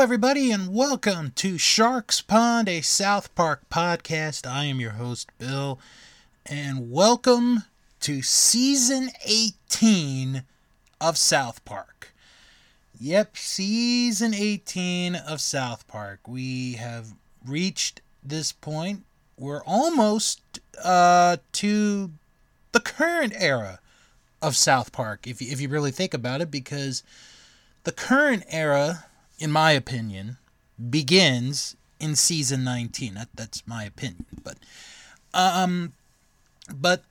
Everybody, and welcome to Stark's Pond, a South Park podcast. I am your host, Bill, and welcome to season 18 of South Park. Yep, season 18 of South Park. We have reached this point. We're almost uh, to the current era of South Park, if you, if you really think about it, because the current era in my opinion, begins in season 19. That, that's my opinion. But um but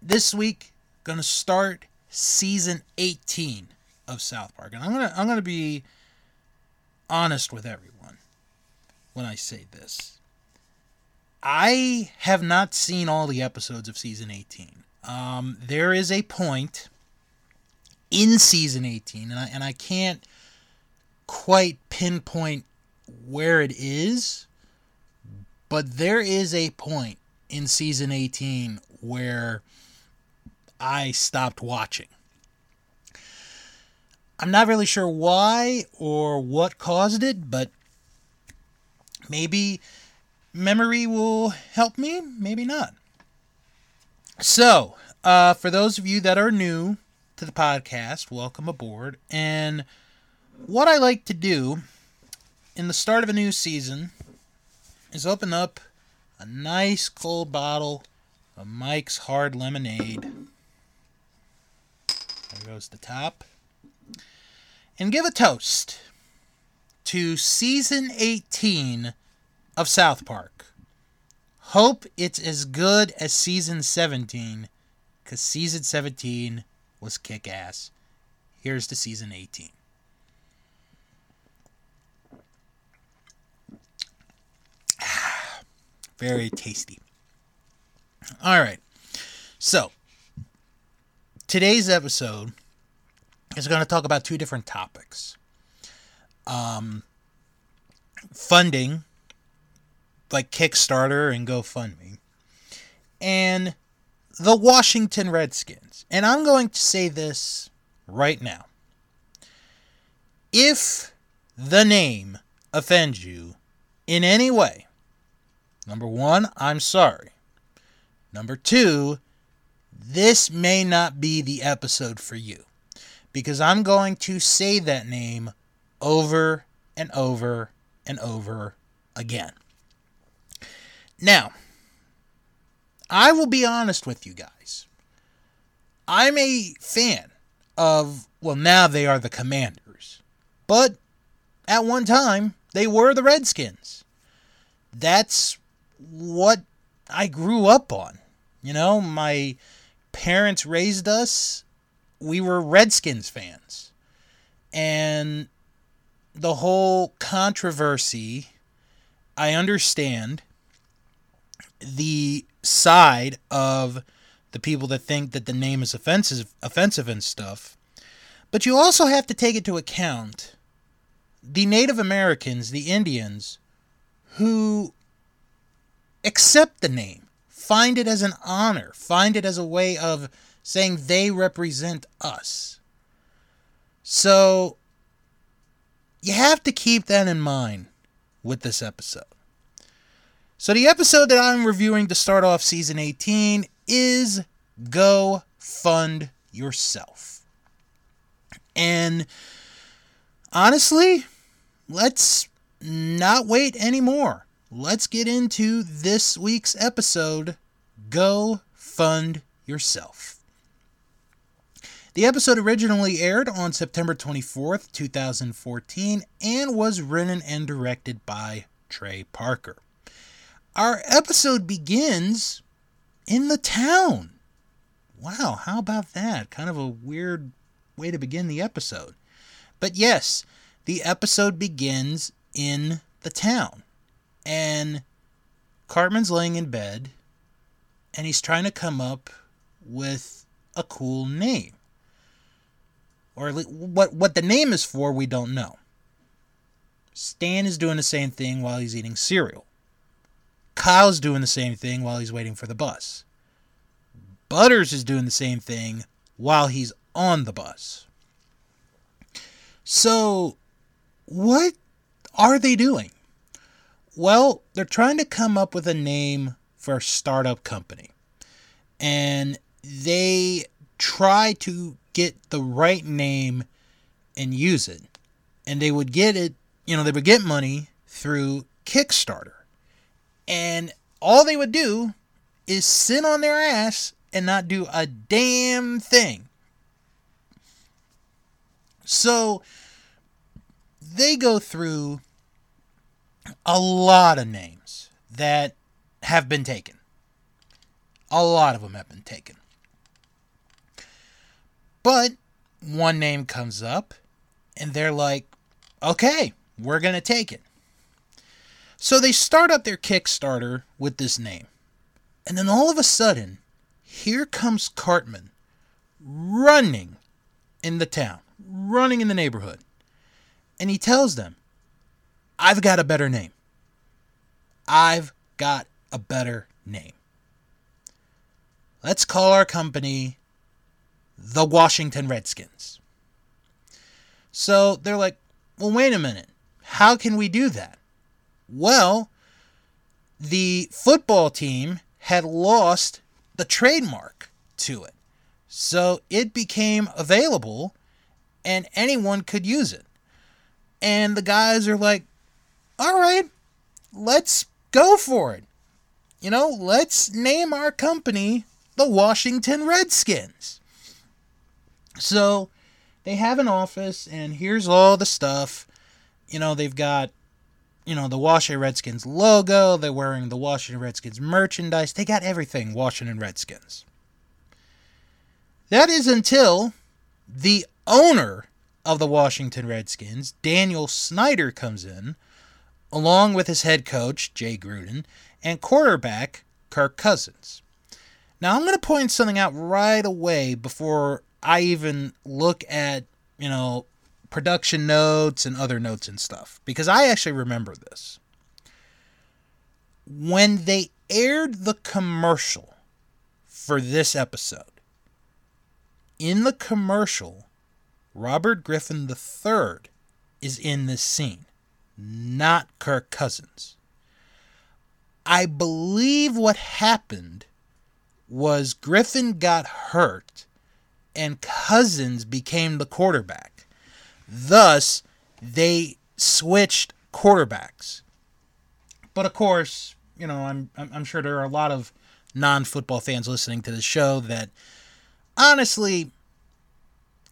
this week gonna start season 18 of South Park. And I'm gonna I'm gonna be honest with everyone when I say this. I have not seen all the episodes of season 18. Um, there is a point in season 18, and I, and I can't quite pinpoint where it is, but there is a point in season 18 where I stopped watching. I'm not really sure why or what caused it, but maybe memory will help me, maybe not. So, uh, for those of you that are new to the podcast, welcome aboard. And what I like to do in the start of a new season is open up a nice cold bottle of Mike's Hard Lemonade. There goes the top. And give a toast to season 18 of South Park. Hope it's as good as season 17, because season 17 was kick ass. Here's to season 18. Very tasty. All right. So, today's episode is going to talk about two different topics um, funding, like Kickstarter and GoFundMe, and the Washington Redskins. And I'm going to say this right now. If the name offends you in any way, Number one, I'm sorry. Number two, this may not be the episode for you because I'm going to say that name over and over and over again. Now, I will be honest with you guys. I'm a fan of, well, now they are the Commanders, but at one time they were the Redskins. That's what I grew up on. You know, my parents raised us, we were Redskins fans. And the whole controversy, I understand the side of the people that think that the name is offensive offensive and stuff. But you also have to take into account the Native Americans, the Indians, who accept the name. Find it as an honor. Find it as a way of saying they represent us. So, you have to keep that in mind with this episode. So, the episode that I'm reviewing to start off season 18 is Go Fund Yourself. And honestly, let's not wait anymore let's get into this week's episode Go Fund Yourself. The episode originally aired on September 24th, 2014, and was written and directed by Trey Parker. Our episode begins in the town. Wow, how about that? Kind of a weird way to begin the episode. But yes, the episode begins in the town. And Cartman's laying in bed and he's trying to come up with a cool name. Or what what the name is for, we don't know. Stan is doing the same thing while he's eating cereal. Kyle's doing the same thing while he's waiting for the bus. Butters is doing the same thing while he's on the bus. So, what are they doing? Well, they're trying to come up with a name for a startup company. And they try to get the right name and use it. And they would get it, you know, they would get money through Kickstarter. And all they would do is sit on their ass and not do a damn thing. So they go through a lot of names that have been taken. A lot of them have been taken. But one name comes up and they're like, okay, we're going to take it. So they start up their Kickstarter with this name. And then all of a sudden, here comes Cartman running in the town, running in the neighborhood. And he tells them, I've got a better name. I've got a better name. Let's call our company the Washington Redskins. So they're like, well, wait a minute. How can we do that? Well, the football team had lost the trademark to it. So it became available and anyone could use it. And the guys are like, all right, let's go for it. You know, let's name our company the Washington Redskins. So they have an office, and here's all the stuff. You know, they've got, you know, the Washington Redskins logo. They're wearing the Washington Redskins merchandise. They got everything Washington Redskins. That is until the owner of the Washington Redskins, Daniel Snyder, comes in, along with his head coach, Jay Gruden, and quarterback, Kirk Cousins. Now, I'm going to point something out right away before I even look at, you know, production notes and other notes and stuff, because I actually remember this. When they aired the commercial for this episode, in the commercial, Robert Griffin III is in this scene, not Kirk Cousins. I believe what happened was Griffin got hurt and Cousins became the quarterback. Thus, they switched quarterbacks. But of course, you know, I'm I'm sure there are a lot of non-football fans listening to the show that honestly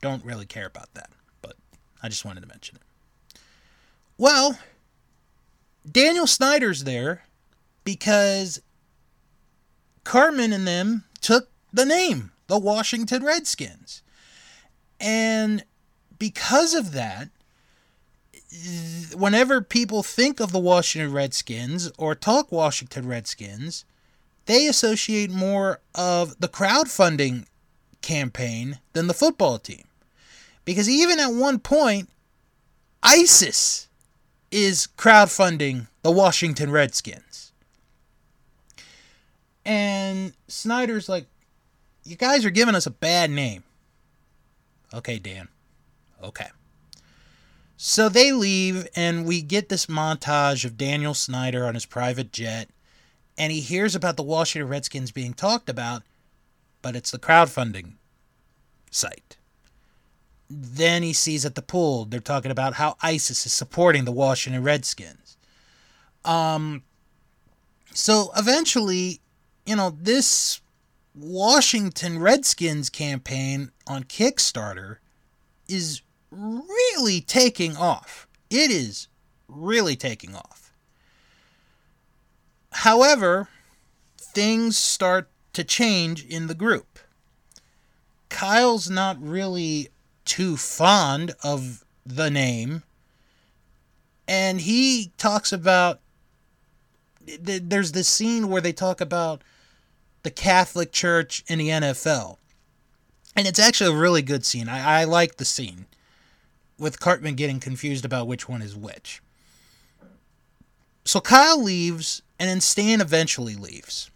don't really care about that. But I just wanted to mention it. Well, Daniel Snyder's there because Cartman and them took the name, the Washington Redskins. And because of that, whenever people think of the Washington Redskins or talk Washington Redskins, they associate more of the crowdfunding campaign than the football team. Because even at one point, ISIS is crowdfunding the Washington Redskins. And Snyder's like, you guys are giving us a bad name. Okay, Dan. Okay. So they leave, and we get this montage of Daniel Snyder on his private jet, and he hears about the Washington Redskins being talked about, but it's the crowdfunding site. Then he sees at the pool they're talking about how ISIS is supporting the Washington Redskins. Um, so eventually, you know, this Washington Redskins campaign on Kickstarter is really taking off. It is really taking off. However, things start to change in the group. Kyle's not really too fond of the name. And he talks about. There's this scene where they talk about the Catholic Church and the NFL. And it's actually a really good scene. I, I like the scene with Cartman getting confused about which one is which. So Kyle leaves, and then Stan eventually leaves.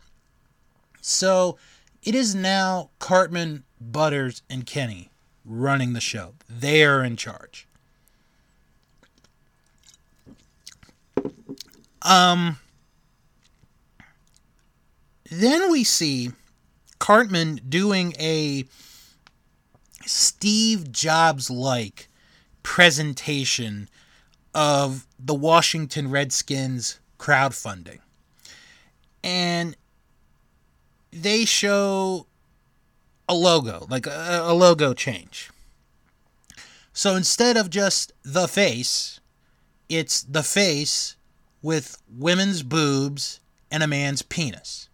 So it is now Cartman, Butters, and Kenny running the show. They are in charge. Um, then we see Cartman doing a Steve Jobs like presentation of the Washington Redskins crowdfunding. And they show a logo, like a, a, logo change. So instead of just the face, it's the face with women's boobs and a man's penis.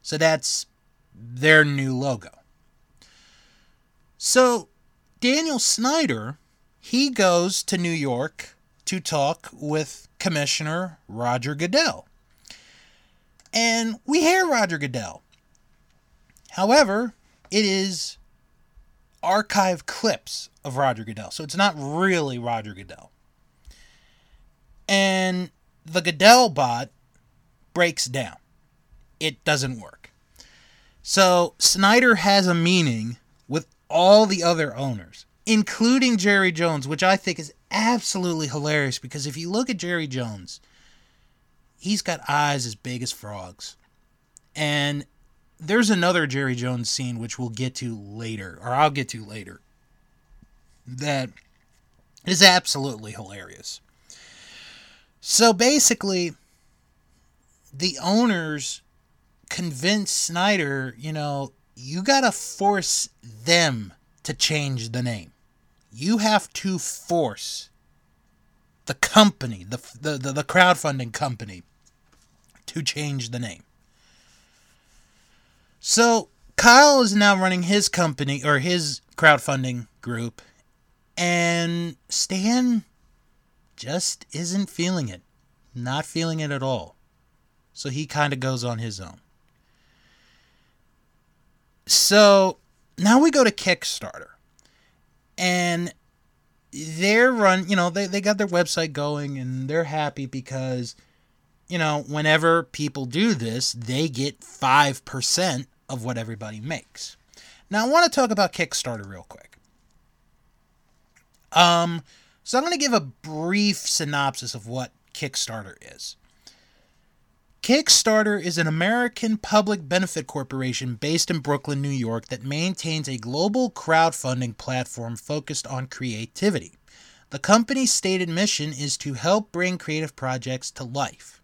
So that's their new logo. So Daniel Snyder, he goes to New York to talk with Commissioner Roger Goodell. And we hear Roger Goodell. However, it is archive clips of Roger Goodell. So it's not really Roger Goodell. And the Goodell bot breaks down. It doesn't work. So Snyder has a meeting with all the other owners, including Jerry Jones, which I think is absolutely hilarious because if you look at Jerry Jones, he's got eyes as big as frogs. And there's another Jerry Jones scene which we'll get to later, or I'll get to later, that is absolutely hilarious. So basically, the owners convince Snyder, you know, you got to force them to change the name. You have to force the company, the, the, the, the crowdfunding company, to change the name. So Kyle is now running his company or his crowdfunding group, and Stan just isn't feeling it. Not feeling it at all. So he kind of goes on his own. So now we go to Kickstarter. And they're run, you know, they, they got their website going and they're happy because, you know, whenever people do this, they get 5% of what everybody makes. Now I want to talk about Kickstarter real quick. Um, so I'm going to give a brief synopsis of what Kickstarter is. Kickstarter is an American public benefit corporation based in Brooklyn, New York, that maintains a global crowdfunding platform focused on creativity. The company's stated mission is to help bring creative projects to life.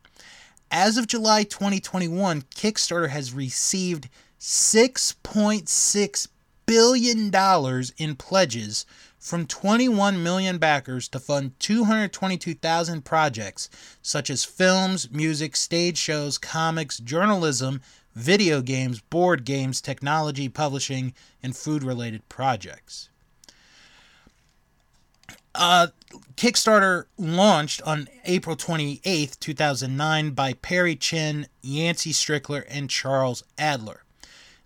As of July 2021, Kickstarter has received $6.6 billion in pledges from 21 million backers to fund 222,000 projects such as films, music, stage shows, comics, journalism, video games, board games, technology, publishing, and food related projects. Uh, Kickstarter launched on April 28th, 2009 by Perry Chen, Yancey Strickler, and Charles Adler.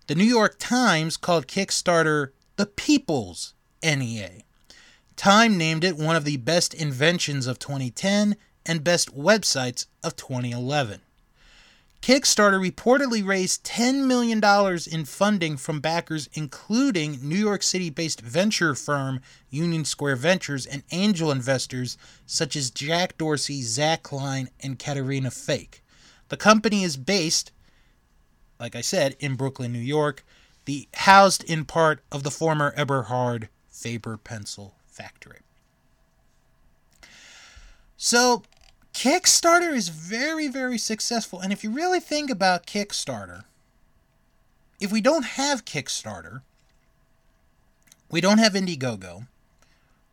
The New York Times called Kickstarter the People's NEA. Time named it one of the best inventions of 2010 and best websites of 2011. Kickstarter reportedly raised $10 million in funding from backers, including New York City based venture firm Union Square Ventures and angel investors such as Jack Dorsey, Zach Klein, and Caterina Fake. The company is based, like I said, in Brooklyn, New York, the housed in part of the former Eberhard Faber pencil factory. So, Kickstarter is very, very successful. And if you really think about Kickstarter, if we don't have Kickstarter, we don't have Indiegogo,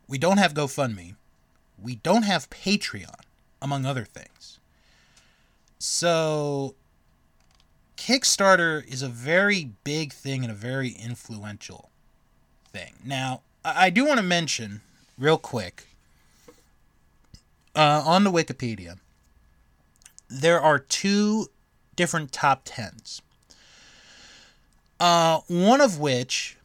we don't have GoFundMe, we don't have Patreon, among other things. So, Kickstarter is a very big thing and a very influential thing. Now, I do want to mention real quick uh, on the Wikipedia, there are two different top tens. Uh, one of which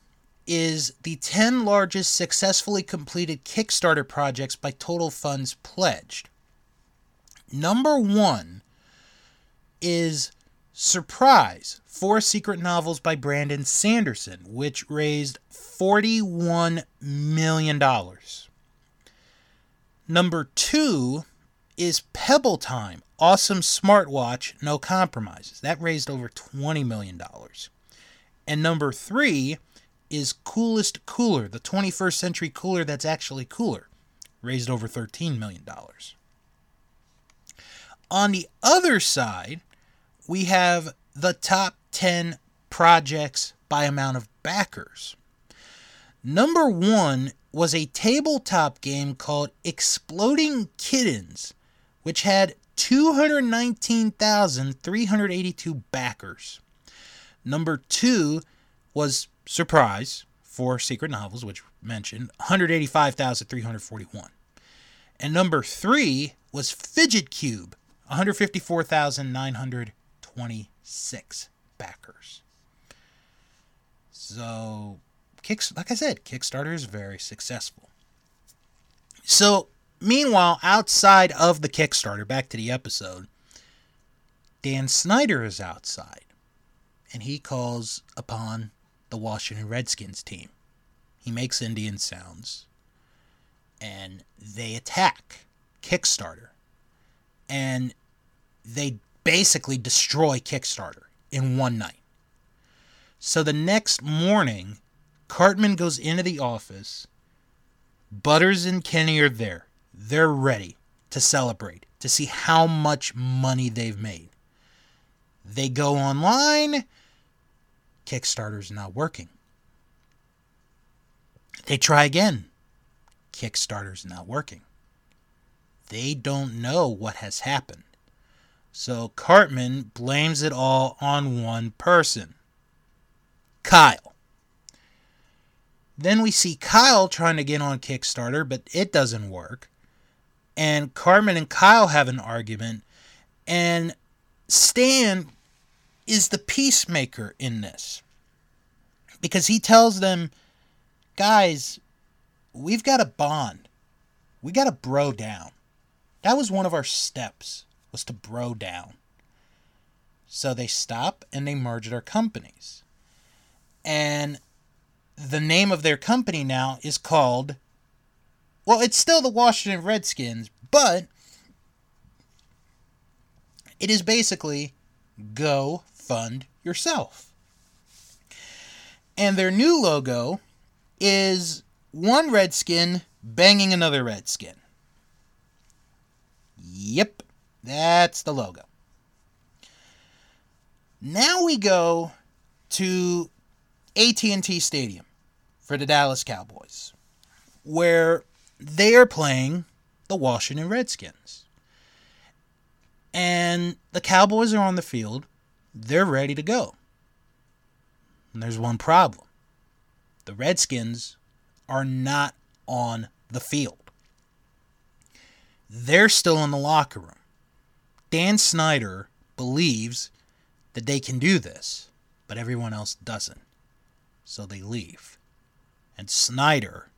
is the 10 largest successfully completed Kickstarter projects by total funds pledged. Number one is Surprise Four Secret Novels by Brandon Sanderson, which raised $41 million. Number two is Pebble Time, awesome smartwatch, no compromises. That raised over $20 million. And number three is Coolest Cooler, the 21st century cooler that's actually cooler, raised over $13 million. On the other side, we have the top 10 projects by amount of backers. Number one was a tabletop game called Exploding Kittens, which had 219,382 backers. Number two was Surprise Four Secret Novels, which mentioned 185,341. And number three was Fidget Cube, 154,926 backers. So, Kicks, like I said, Kickstarter is very successful. So, meanwhile, outside of the Kickstarter, back to the episode, Dan Snyder is outside and he calls upon the Washington Redskins team. He makes Indian sounds and they attack Kickstarter and they basically destroy Kickstarter in one night. So the next morning, Cartman goes into the office. Butters and Kenny are there. They're ready to celebrate, to see how much money they've made. They go online. Kickstarter's not working. They try again. Kickstarter's not working. They don't know what has happened. So Cartman blames it all on one person Kyle. Then we see Kyle trying to get on Kickstarter, but it doesn't work. And Cartman and Kyle have an argument. And Stan is the peacemaker in this. Because he tells them, guys, we've got a bond. We got to bro down. That was one of our steps, was to bro down. So they stop and they merge their companies. And the name of their company now is called well, it's still the Washington Redskins, but it is basically go fund yourself. And their new logo is one redskin banging another redskin. Yep, that's the logo. Now we go to AT&T Stadium for the Dallas Cowboys, where they are playing the Washington Redskins. And the Cowboys are on the field. They're ready to go. And there's one problem. The Redskins are not on the field. They're still in the locker room. Dan Snyder believes that they can do this, but everyone else doesn't so they leave. And Snyder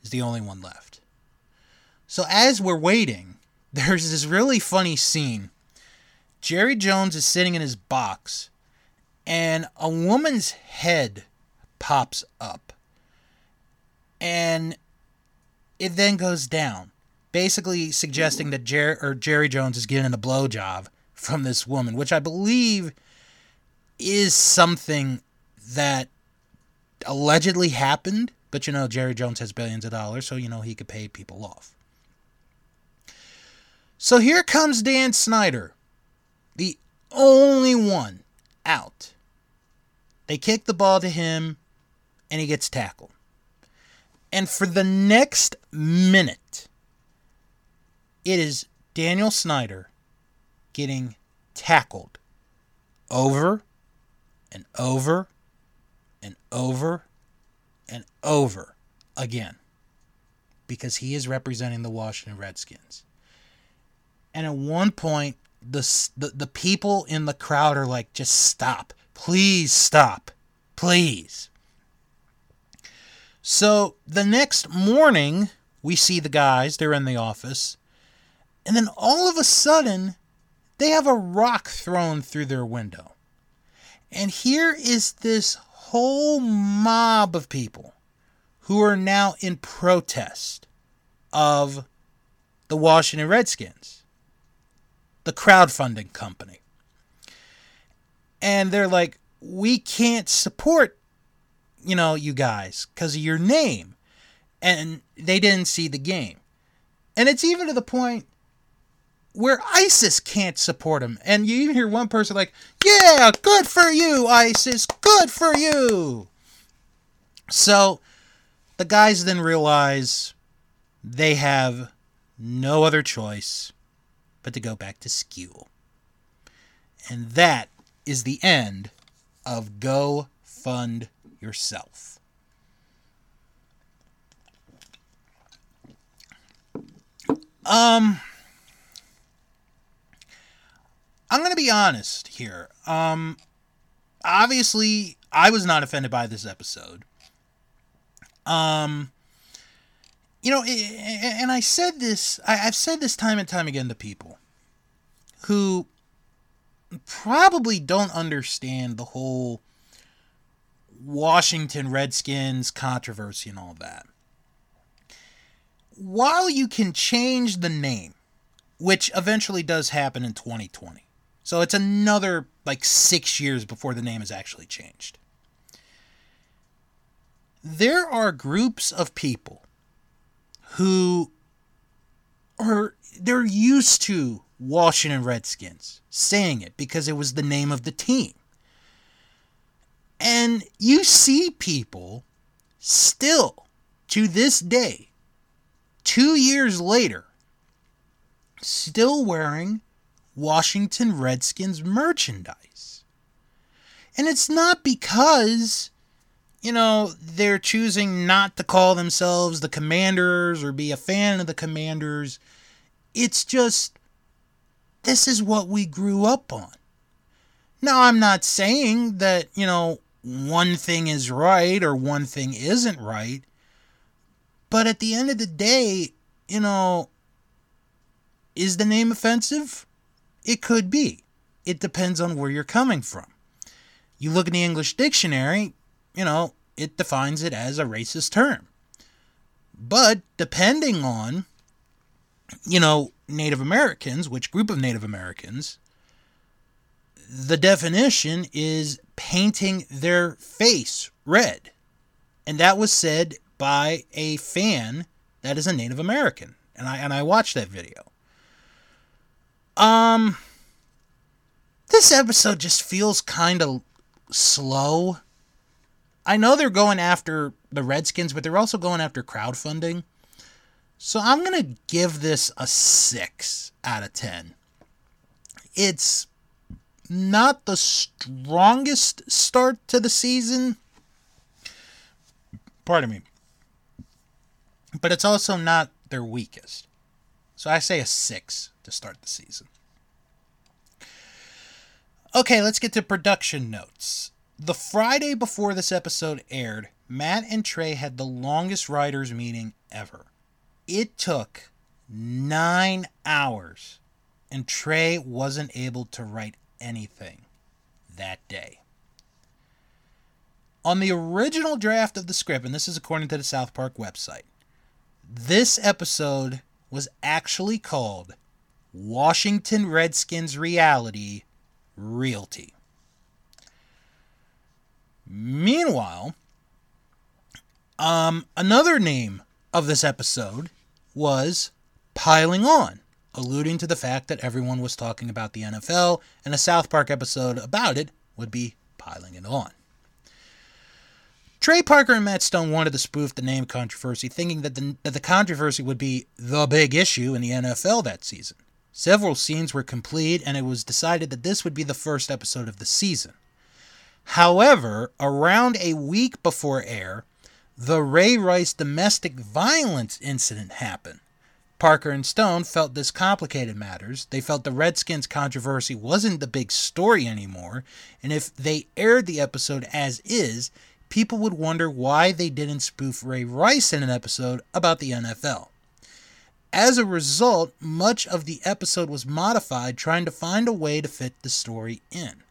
is the only one left. So as we're waiting, there's this really funny scene. Jerry Jones is sitting in his box, and a woman's head pops up. And it then goes down, basically suggesting that Jer- or Jerry Jones is getting a blowjob from this woman, which I believe is something that allegedly happened, but you know, Jerry Jones has billions of dollars, so you know he could pay people off. So here comes Dan Snyder, the only one out. They kick the ball to him, and he gets tackled. And for the next minute, it is Daniel Snyder getting tackled over and over and over and over again because he is representing the Washington Redskins. And at one point, the, the, the people in the crowd are like, just stop. Please stop. Please. So the next morning, we see the guys, they're in the office, and then all of a sudden, they have a rock thrown through their window. And here is this whole mob of people who are now in protest of the Washington Redskins. the crowdfunding company. And they're like, we can't support, you know, you guys because of your name. And they didn't see the game. And it's even to the point where ISIS can't support him. And you even hear one person like, yeah, good for you, ISIS, good for you. So the guys then realize they have no other choice but to go back to school. And that is the end of Go Fund Yourself. Um, I'm going to be honest here. Um, obviously, I was not offended by this episode. Um, you know, and I said this, I've said this time and time again to people who probably don't understand the whole Washington Redskins controversy and all that. While you can change the name, which eventually does happen in 2020, so it's another like six years before the name is actually changed. There are groups of people who are they're used to Washington Redskins saying it because it was the name of the team. And you see people still to this day, two years later, still wearing Washington Redskins merchandise. And it's not because, you know, they're choosing not to call themselves the Commanders or be a fan of the Commanders. It's just, this is what we grew up on. Now, I'm not saying that, you know, one thing is right or one thing isn't right. But at the end of the day, you know, is the name offensive? It could be. It depends on where you're coming from. You look in the English dictionary, you know, it defines it as a racist term. But depending on, you know, Native Americans, which group of Native Americans, the definition is painting their face red. And that was said by a fan that is a Native American. And I and I watched that video. Um, this episode just feels kind of slow. I know they're going after the Redskins, but they're also going after crowdfunding. So I'm going to give this a 6 out of 10. It's not the strongest start to the season. Pardon me. But it's also not their weakest. So I say a 6 to start the season. Okay, let's get to production notes. The Friday before this episode aired, Matt and Trey had the longest writers' meeting ever. It took nine hours, and Trey wasn't able to write anything that day. On the original draft of the script, and this is according to the South Park website, this episode was actually called Washington Redskins Reality Realty. Meanwhile, um, another name of this episode was Piling On, alluding to the fact that everyone was talking about the NFL, and a South Park episode about it would be Piling It On. Trey Parker and Matt Stone wanted to spoof the name controversy, thinking that the, that the controversy would be the big issue in the NFL that season. Several scenes were complete, and it was decided that this would be the first episode of the season. However, around a week before air, the Ray Rice domestic violence incident happened. Parker and Stone felt this complicated matters. They felt the Redskins controversy wasn't the big story anymore, and if they aired the episode as is, people would wonder why they didn't spoof Ray Rice in an episode about the NFL. As a result, much of the episode was modified trying to find a way to fit the story in.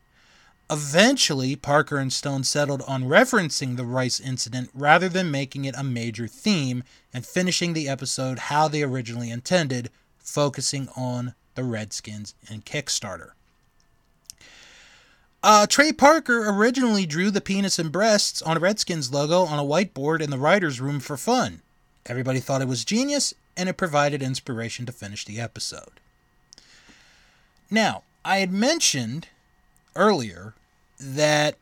Eventually, Parker and Stone settled on referencing the Rice incident rather than making it a major theme and finishing the episode how they originally intended, focusing on the Redskins and Kickstarter. Uh, Trey Parker originally drew the penis and breasts on a Redskins logo on a whiteboard in the writer's room for fun. Everybody thought it was genius, and it provided inspiration to finish the episode. Now, I had mentioned earlier that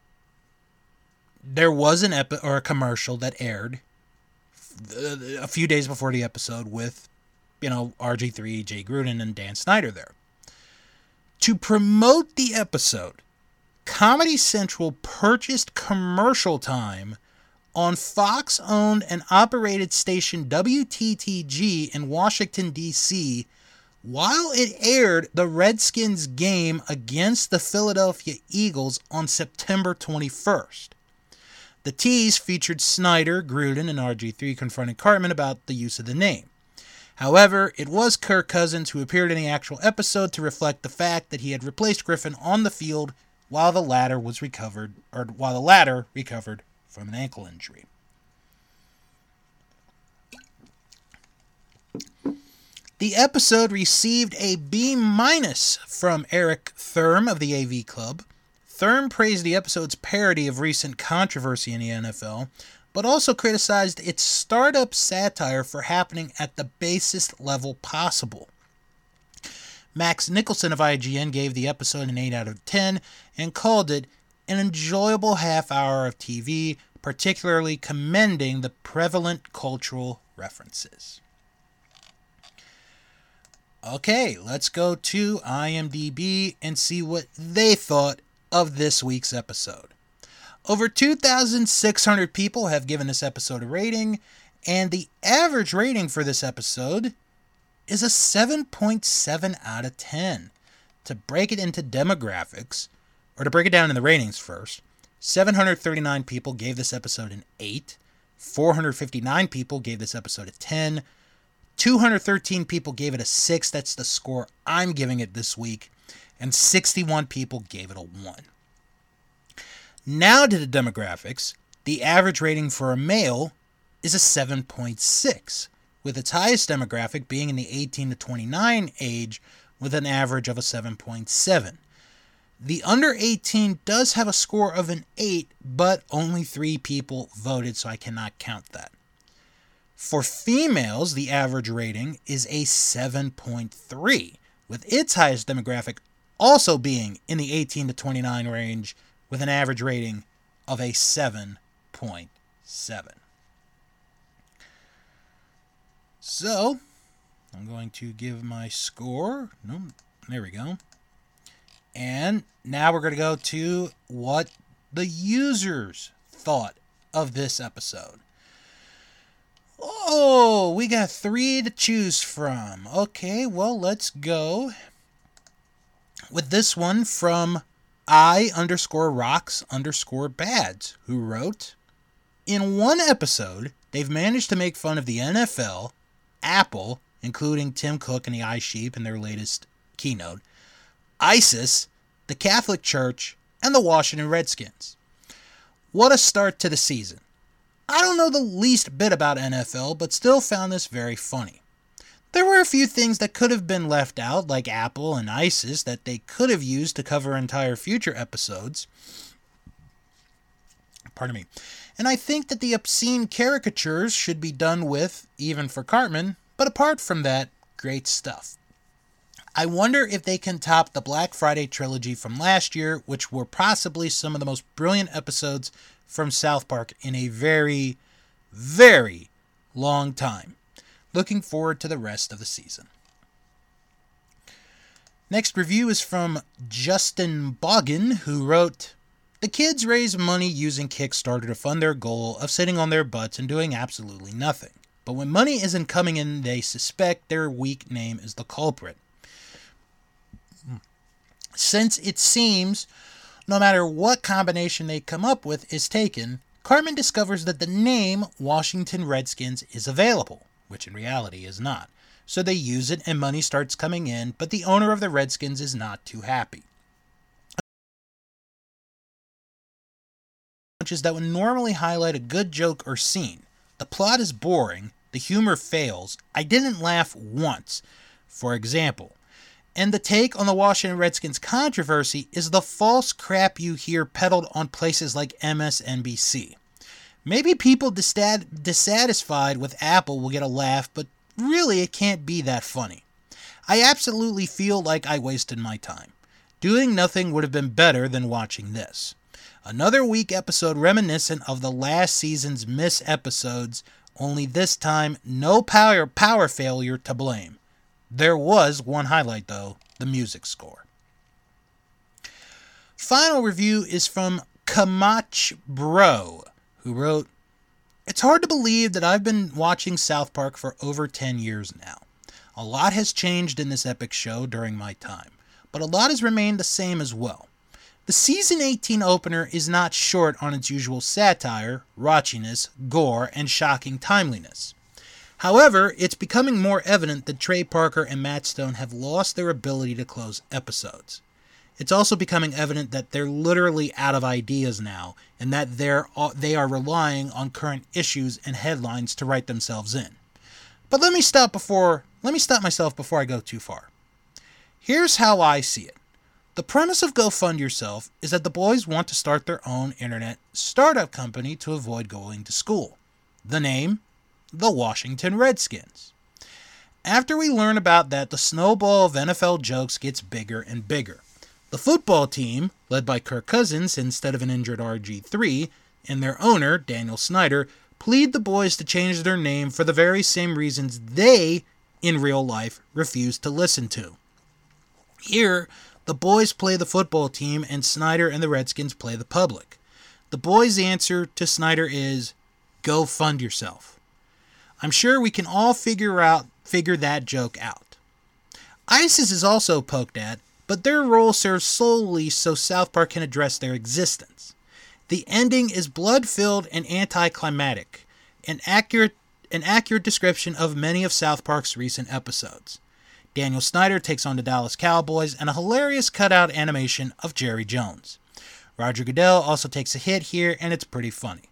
there was an epi- or a commercial that aired a few days before the episode with, you know, RG3, Jay Gruden, and Dan Snyder there. To promote the episode, Comedy Central purchased commercial time on Fox owned and operated station WTTG in Washington, D.C., while it aired the Redskins game against the Philadelphia Eagles on September 21st. The tease featured Snyder, Gruden, and RG3 confronting Cartman about the use of the name. However, it was Kirk Cousins who appeared in the actual episode to reflect the fact that he had replaced Griffin on the field while the latter was recovered or while the latter recovered from an ankle injury. The episode received a B minus from Eric Thurm of the AV Club. Thurm praised the episode's parody of recent controversy in the NFL, but also criticized its startup satire for happening at the basest level possible. Max Nicholson of IGN gave the episode an 8 out of 10 and called it an enjoyable half hour of TV, particularly commending the prevalent cultural references. Okay, let's go to IMDb and see what they thought of this week's episode. Over 2,600 people have given this episode a rating, and the average rating for this episode is a 7.7 out of 10. To break it into demographics, or to break it down in the ratings first, 739 people gave this episode an 8, 459 people gave this episode a 10, 213 people gave it a 6, that's the score I'm giving it this week, and 61 people gave it a 1. Now to the demographics. The average rating for a male is a 7.6 with its highest demographic being in the 18 to 29 age with an average of a 7.7. The under 18 does have a score of an 8, but only 3 people voted, so I cannot count that. For females, the average rating is a 7.3, with its highest demographic also being in the 18 to 29 range with an average rating of a 7.7. So, I'm going to give my score. No, there we go. And now we're going to go to what the users thought of this episode. Oh, we got three to choose from. Okay, well, let's go with this one from I underscore rocks underscore bads, who wrote In one episode, they've managed to make fun of the NFL Apple, including Tim Cook and the iSheep in their latest keynote, ISIS, the Catholic Church, and the Washington Redskins. What a start to the season. I don't know the least bit about NFL, but still found this very funny. There were a few things that could have been left out, like Apple and ISIS, that they could have used to cover entire future episodes. Pardon me. And I think that the obscene caricatures should be done with, even for Cartman, but apart from that, great stuff. I wonder if they can top the Black Friday trilogy from last year, which were possibly some of the most brilliant episodes from South Park in a very, very long time. Looking forward to the rest of the season. Next review is from Justin Boggin, who wrote the kids raise money using Kickstarter to fund their goal of sitting on their butts and doing absolutely nothing. But when money isn't coming in, they suspect their weak name is the culprit. Since it seems no matter what combination they come up with is taken, Cartman discovers that the name Washington Redskins is available, which in reality is not. So they use it and money starts coming in, but the owner of the Redskins is not too happy. punches that would normally highlight a good joke or scene. The plot is boring, the humor fails, I didn't laugh once. For example, And the take on the Washington Redskins controversy is the false crap you hear peddled on places like MSNBC. Maybe people dissatisfied with Apple will get a laugh, but really it can't be that funny. I absolutely feel like I wasted my time. Doing nothing would have been better than watching this. Another weak episode reminiscent of the last season's miss episodes, only this time no power power failure to blame. There was one highlight though, the music score. Final review is from Kamach Bro, who wrote, It's hard to believe that I've been watching South Park for over 10 years now. A lot has changed in this epic show during my time, but a lot has remained the same as well. The season 18 opener is not short on its usual satire, raunchiness, gore, and shocking timeliness. However, it's becoming more evident that Trey Parker and Matt Stone have lost their ability to close episodes. It's also becoming evident that they're literally out of ideas now and that they're they are relying on current issues and headlines to write themselves in. But let me stop before let me stop myself before I go too far. Here's how I see it. The premise of Go Fund Yourself is that the boys want to start their own internet startup company to avoid going to school. The name? The Washington Redskins. After we learn about that, the snowball of NFL jokes gets bigger and bigger. The football team, led by Kirk Cousins instead of an injured RG3, and their owner, Daniel Snyder, plead the boys to change their name for the very same reasons they, in real life, refuse to listen to. Here, the boys play the football team, and Snyder and the Redskins play the public. The boys' answer to Snyder is go fund yourself. I'm sure we can all figure out figure that joke out. ISIS is also poked at, but their role serves solely so South Park can address their existence. The ending is blood-filled and anticlimactic, an accurate an accurate description of many of South Park's recent episodes. Daniel Snyder takes on the Dallas Cowboys, and a hilarious cutout animation of Jerry Jones. Roger Goodell also takes a hit here, and it's pretty funny.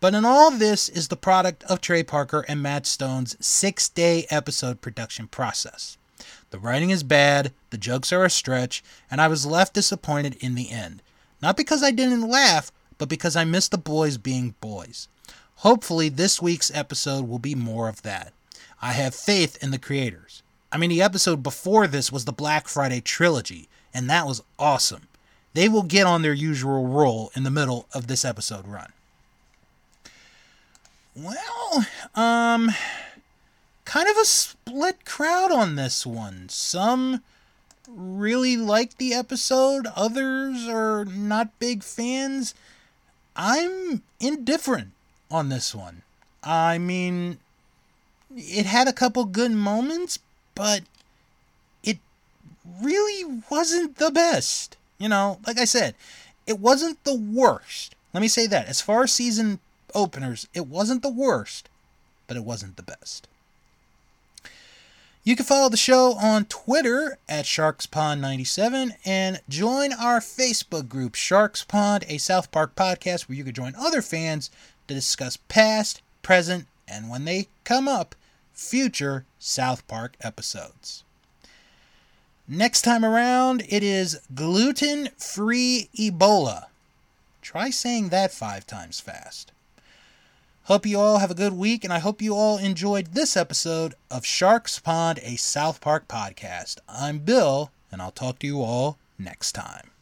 But in all this is the product of Trey Parker and Matt Stone's six day episode production process. The writing is bad, the jokes are a stretch, and I was left disappointed in the end. Not because I didn't laugh, but because I missed the boys being boys. Hopefully, this week's episode will be more of that. I have faith in the creators. I mean, the episode before this was the Black Friday trilogy, and that was awesome. They will get on their usual roll in the middle of this episode run. Well, um, kind of a split crowd on this one. Some really liked the episode, others are not big fans. I'm indifferent on this one. I mean, it had a couple good moments, but it really wasn't the best. You know, like I said, it wasn't the worst. Let me say that. As far as season openers, it wasn't the worst, but it wasn't the best. You can follow the show on Twitter at StarksPond97 and join our Facebook group, Stark's Pond, a South Park podcast where you can join other fans to discuss past, present, and when they come up, future South Park episodes. Next time around, it is gluten free Ebola. Try saying that five times fast. Hope you all have a good week, and I hope you all enjoyed this episode of Stark's Pond, a South Park podcast. I'm Bill, and I'll talk to you all next time.